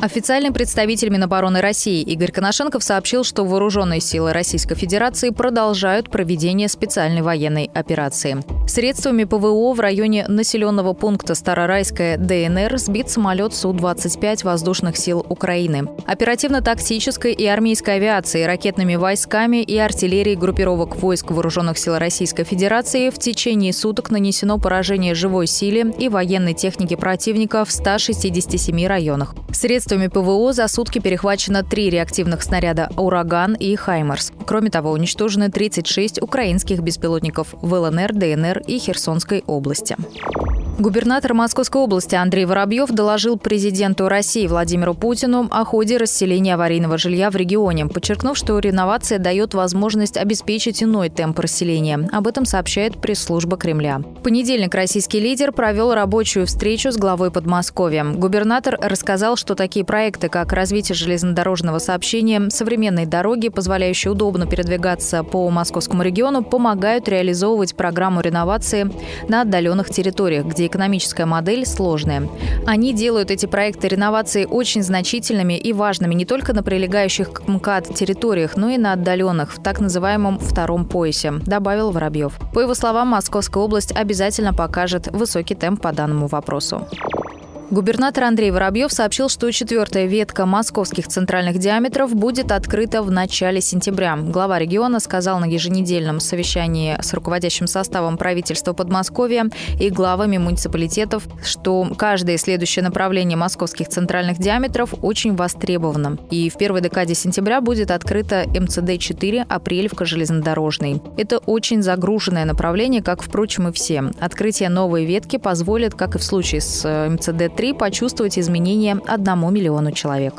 Официальный представитель Минобороны России Игорь Коношенков сообщил, что вооруженные силы Российской Федерации продолжают проведение специальной военной операции. Средствами ПВО в районе населенного пункта Старорайская ДНР сбит самолет Су-25 воздушных сил Украины. Оперативно-тактической и армейской авиацией, ракетными войсками и артиллерией группировок войск Вооруженных сил Российской Федерации в течение суток нанесено поражение живой силе и военной технике противника в 167 районах. Средства Средствами ПВО за сутки перехвачено три реактивных снаряда «Ураган» и «Хаймарс». Кроме того, уничтожены 36 украинских беспилотников в ЛНР, ДНР и Херсонской области. Губернатор Московской области Андрей Воробьев доложил президенту России Владимиру Путину о ходе расселения аварийного жилья в регионе, подчеркнув, что реновация дает возможность обеспечить иной темп расселения. Об этом сообщает пресс-служба Кремля. В понедельник российский лидер провел рабочую встречу с главой Подмосковья. Губернатор рассказал, что такие проекты, как развитие железнодорожного сообщения, современные дороги, позволяющие удобно передвигаться по московскому региону, помогают реализовывать программу реновации на отдаленных территориях, где экономическая модель сложная. Они делают эти проекты реновации очень значительными и важными не только на прилегающих к МКАД территориях, но и на отдаленных, в так называемом втором поясе, добавил Воробьев. По его словам, Московская область обязательно покажет высокий темп по данному вопросу. Губернатор Андрей Воробьев сообщил, что четвертая ветка московских центральных диаметров будет открыта в начале сентября. Глава региона сказал на еженедельном совещании с руководящим составом правительства Подмосковья и главами муниципалитетов, что каждое следующее направление московских центральных диаметров очень востребовано. И в первой декаде сентября будет открыта МЦД-4 Апрелевка-Железнодорожный. Это очень загруженное направление, как, впрочем, и все. Открытие новой ветки позволит, как и в случае с э, МЦД-3, быстрее почувствовать изменения одному миллиону человек.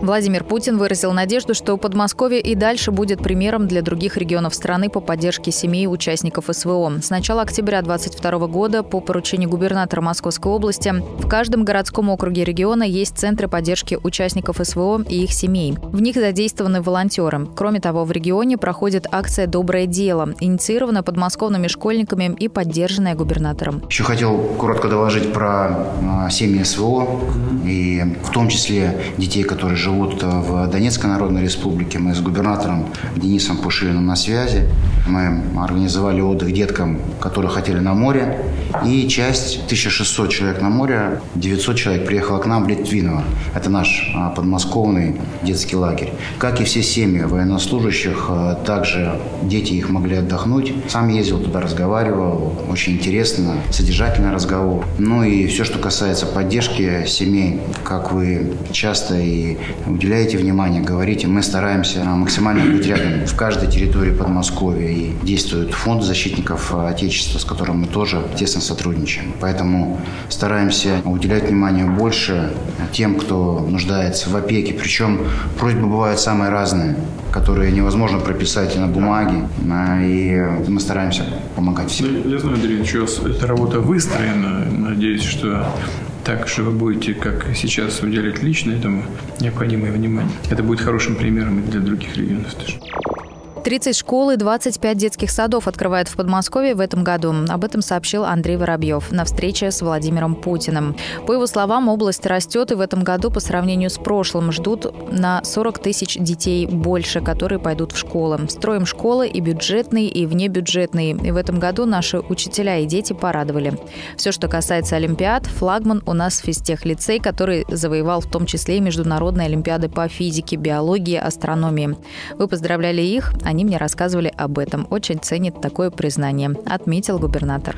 Владимир Путин выразил надежду, что Подмосковье и дальше будет примером для других регионов страны по поддержке семей участников СВО. С начала октября 2022 года по поручению губернатора Московской области в каждом городском округе региона есть центры поддержки участников СВО и их семей. В них задействованы волонтеры. Кроме того, в регионе проходит акция «Доброе дело», инициированная подмосковными школьниками и поддержанная губернатором. Еще хотел коротко доложить про а, семьи СВО, и в том числе детей, которые живут живут в Донецкой Народной Республике. Мы с губернатором Денисом Пушилиным на связи. Мы организовали отдых деткам, которые хотели на море. И часть, 1600 человек на море, 900 человек приехало к нам в Литвиново. Это наш а, подмосковный детский лагерь. Как и все семьи военнослужащих, а, также дети их могли отдохнуть. Сам ездил туда, разговаривал. Очень интересно, содержательный разговор. Ну и все, что касается поддержки семей, как вы часто и уделяете внимание, говорите. Мы стараемся максимально быть рядом в каждой территории Подмосковья. И действует фонд защитников Отечества, с которым мы тоже тесно сотрудничаем. Поэтому стараемся уделять внимание больше тем, кто нуждается в опеке. Причем просьбы бывают самые разные, которые невозможно прописать на бумаге. И мы стараемся помогать всем. Ну, я знаю, Андрей, сейчас эта работа выстроена. Надеюсь, что так, что вы будете, как сейчас, уделять лично этому необходимое внимание. Это будет хорошим примером и для других регионов тоже. 30 школ и 25 детских садов открывают в Подмосковье в этом году. Об этом сообщил Андрей Воробьев на встрече с Владимиром Путиным. По его словам, область растет, и в этом году по сравнению с прошлым ждут на 40 тысяч детей больше, которые пойдут в школы. Строим школы и бюджетные, и внебюджетные. И в этом году наши учителя и дети порадовали. Все, что касается Олимпиад, флагман у нас физтех лицей, который завоевал в том числе и международные Олимпиады по физике, биологии, астрономии. Вы поздравляли их, они они мне рассказывали об этом. Очень ценит такое признание, отметил губернатор.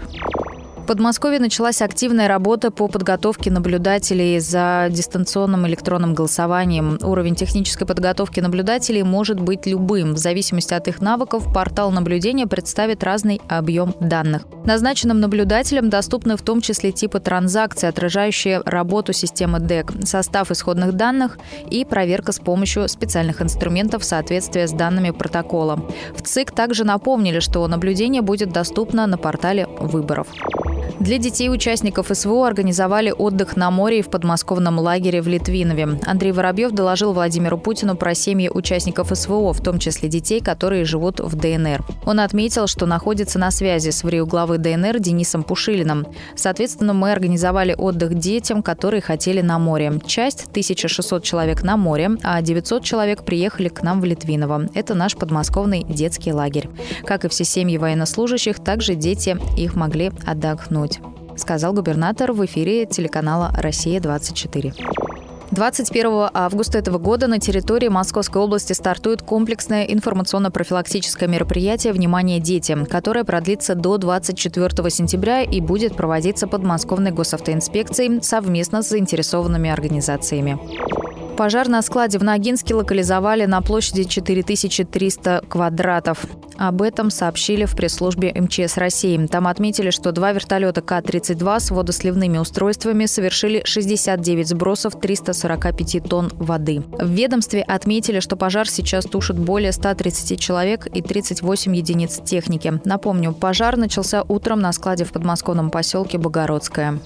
Подмосковье началась активная работа по подготовке наблюдателей за дистанционным электронным голосованием. Уровень технической подготовки наблюдателей может быть любым. В зависимости от их навыков портал наблюдения представит разный объем данных. Назначенным наблюдателям доступны в том числе типы транзакций, отражающие работу системы ДЭК, состав исходных данных и проверка с помощью специальных инструментов соответствия с данными протокола. В ЦИК также напомнили, что наблюдение будет доступно на портале выборов. Для детей участников СВО организовали отдых на море и в подмосковном лагере в Литвинове. Андрей Воробьев доложил Владимиру Путину про семьи участников СВО, в том числе детей, которые живут в ДНР. Он отметил, что находится на связи с главы ДНР Денисом Пушилиным. Соответственно, мы организовали отдых детям, которые хотели на море. Часть, 1600 человек на море, а 900 человек приехали к нам в Литвиново. Это наш подмосковный детский лагерь. Как и все семьи военнослужащих, также дети их могли отдохнуть сказал губернатор в эфире телеканала «Россия-24». 21 августа этого года на территории Московской области стартует комплексное информационно-профилактическое мероприятие «Внимание, дети», которое продлится до 24 сентября и будет проводиться подмосковной госавтоинспекцией совместно с заинтересованными организациями. Пожар на складе в Ногинске локализовали на площади 4300 квадратов. Об этом сообщили в пресс-службе МЧС России. Там отметили, что два вертолета К-32 с водосливными устройствами совершили 69 сбросов 345 тонн воды. В ведомстве отметили, что пожар сейчас тушит более 130 человек и 38 единиц техники. Напомню, пожар начался утром на складе в подмосковном поселке Богородское.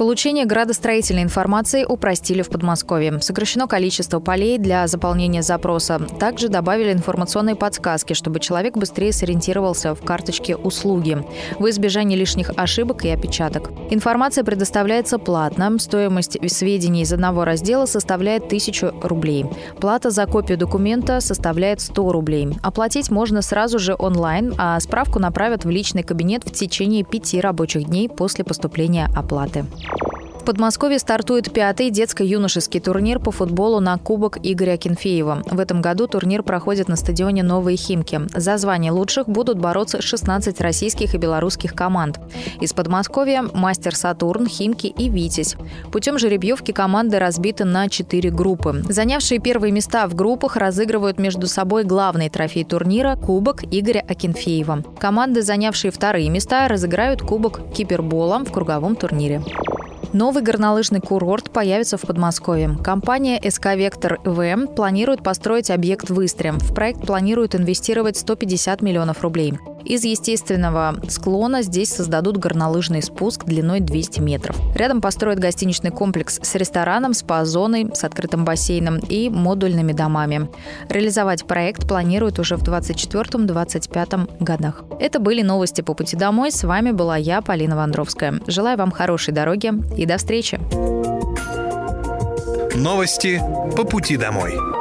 Получение градостроительной информации упростили в Подмосковье. Сокращено количество полей для заполнения запроса. Также добавили информационные подсказки, чтобы человек быстрее сориентировался в карточке услуги. В избежание лишних ошибок и опечаток. Информация предоставляется платно. Стоимость сведений из одного раздела составляет 1000 рублей. Плата за копию документа составляет 100 рублей. Оплатить можно сразу же онлайн, а справку направят в личный кабинет в течение пяти рабочих дней после поступления оплаты. В Подмосковье стартует пятый детско-юношеский турнир по футболу на Кубок Игоря Кенфеева. В этом году турнир проходит на стадионе «Новые Химки». За звание лучших будут бороться 16 российских и белорусских команд. Из Подмосковья – «Мастер Сатурн», «Химки» и «Витязь». Путем жеребьевки команды разбиты на четыре группы. Занявшие первые места в группах разыгрывают между собой главный трофей турнира – Кубок Игоря Акинфеева. Команды, занявшие вторые места, разыграют Кубок Кипербола в круговом турнире. Новый горнолыжный курорт появится в Подмосковье. Компания СК «Вектор ВМ» планирует построить объект в Истре. В проект планируют инвестировать 150 миллионов рублей. Из естественного склона здесь создадут горнолыжный спуск длиной 200 метров. Рядом построят гостиничный комплекс с рестораном, спа-зоной, с открытым бассейном и модульными домами. Реализовать проект планируют уже в 2024-2025 годах. Это были новости по пути домой. С вами была я, Полина Вандровская. Желаю вам хорошей дороги и до встречи. Новости по пути домой.